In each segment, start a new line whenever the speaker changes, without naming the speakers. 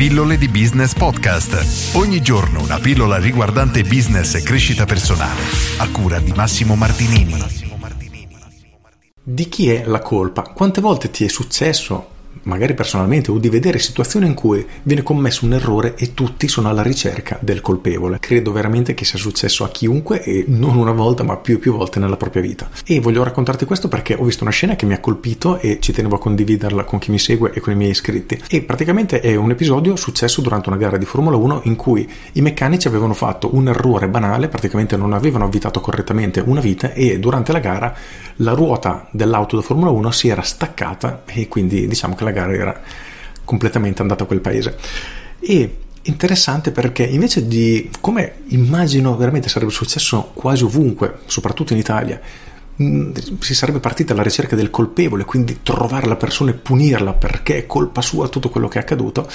Pillole di Business Podcast. Ogni giorno una pillola riguardante business e crescita personale. A cura di Massimo Martinini.
Di chi è la colpa? Quante volte ti è successo magari personalmente, o di vedere situazioni in cui viene commesso un errore e tutti sono alla ricerca del colpevole. Credo veramente che sia successo a chiunque e non una volta, ma più e più volte nella propria vita. E voglio raccontarti questo perché ho visto una scena che mi ha colpito e ci tenevo a condividerla con chi mi segue e con i miei iscritti. E praticamente è un episodio successo durante una gara di Formula 1 in cui i meccanici avevano fatto un errore banale, praticamente non avevano avvitato correttamente una vite e durante la gara la ruota dell'auto da Formula 1 si era staccata e quindi diciamo che la gara era completamente andata a quel paese. E interessante perché invece di come immagino veramente sarebbe successo quasi ovunque, soprattutto in Italia, si sarebbe partita alla ricerca del colpevole, quindi trovare la persona e punirla perché è colpa sua tutto quello che è accaduto.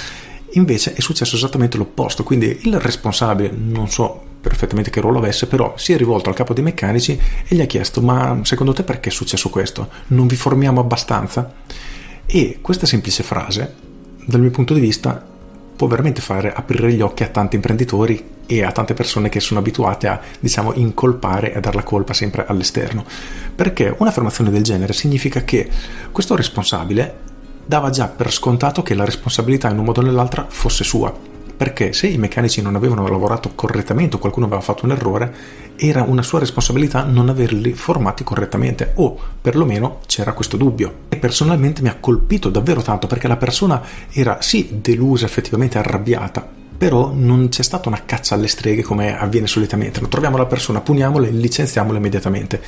Invece è successo esattamente l'opposto, quindi il responsabile, non so perfettamente che ruolo avesse, però si è rivolto al capo dei meccanici e gli ha chiesto ma secondo te perché è successo questo? Non vi formiamo abbastanza? E questa semplice frase, dal mio punto di vista, può veramente fare aprire gli occhi a tanti imprenditori e a tante persone che sono abituate a, diciamo, incolpare e a dar la colpa sempre all'esterno. Perché un'affermazione del genere significa che questo responsabile dava già per scontato che la responsabilità in un modo o nell'altro fosse sua perché se i meccanici non avevano lavorato correttamente o qualcuno aveva fatto un errore, era una sua responsabilità non averli formati correttamente o perlomeno c'era questo dubbio. E personalmente mi ha colpito davvero tanto perché la persona era sì delusa, effettivamente arrabbiata, però non c'è stata una caccia alle streghe come avviene solitamente. Non troviamo la persona, puniamola e licenziamola immediatamente,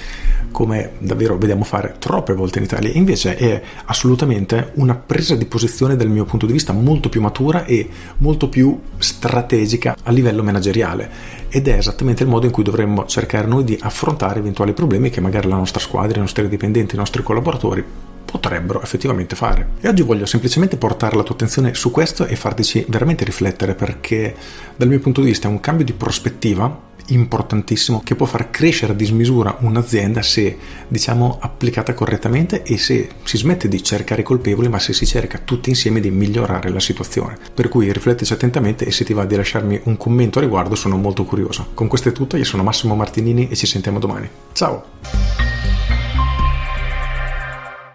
come davvero vediamo fare troppe volte in Italia. Invece è assolutamente una presa di posizione dal mio punto di vista molto più matura e molto più strategica a livello manageriale ed è esattamente il modo in cui dovremmo cercare noi di affrontare eventuali problemi che magari la nostra squadra, i nostri dipendenti, i nostri collaboratori potrebbero effettivamente fare. E oggi voglio semplicemente portare la tua attenzione su questo e fartici veramente riflettere perché dal mio punto di vista è un cambio di prospettiva importantissimo che può far crescere a dismisura un'azienda se diciamo applicata correttamente e se si smette di cercare i colpevoli ma se si cerca tutti insieme di migliorare la situazione. Per cui riflettici attentamente e se ti va di lasciarmi un commento a riguardo sono molto curioso. Con questo è tutto io sono Massimo Martinini e ci sentiamo domani. Ciao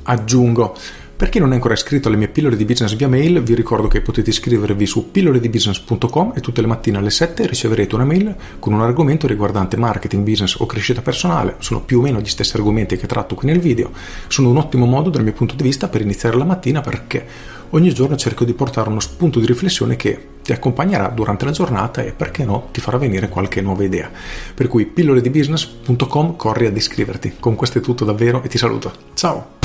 aggiungo per chi non è ancora iscritto alle mie pillole di business via mail, vi ricordo che potete iscrivervi su pilloledibusiness.com e tutte le mattine alle 7 riceverete una mail con un argomento riguardante marketing, business o crescita personale. Sono più o meno gli stessi argomenti che tratto qui nel video. Sono un ottimo modo dal mio punto di vista per iniziare la mattina perché ogni giorno cerco di portare uno spunto di riflessione che ti accompagnerà durante la giornata e perché no ti farà venire qualche nuova idea. Per cui pilloledibusiness.com corri ad iscriverti. Con questo è tutto davvero e ti saluto. Ciao!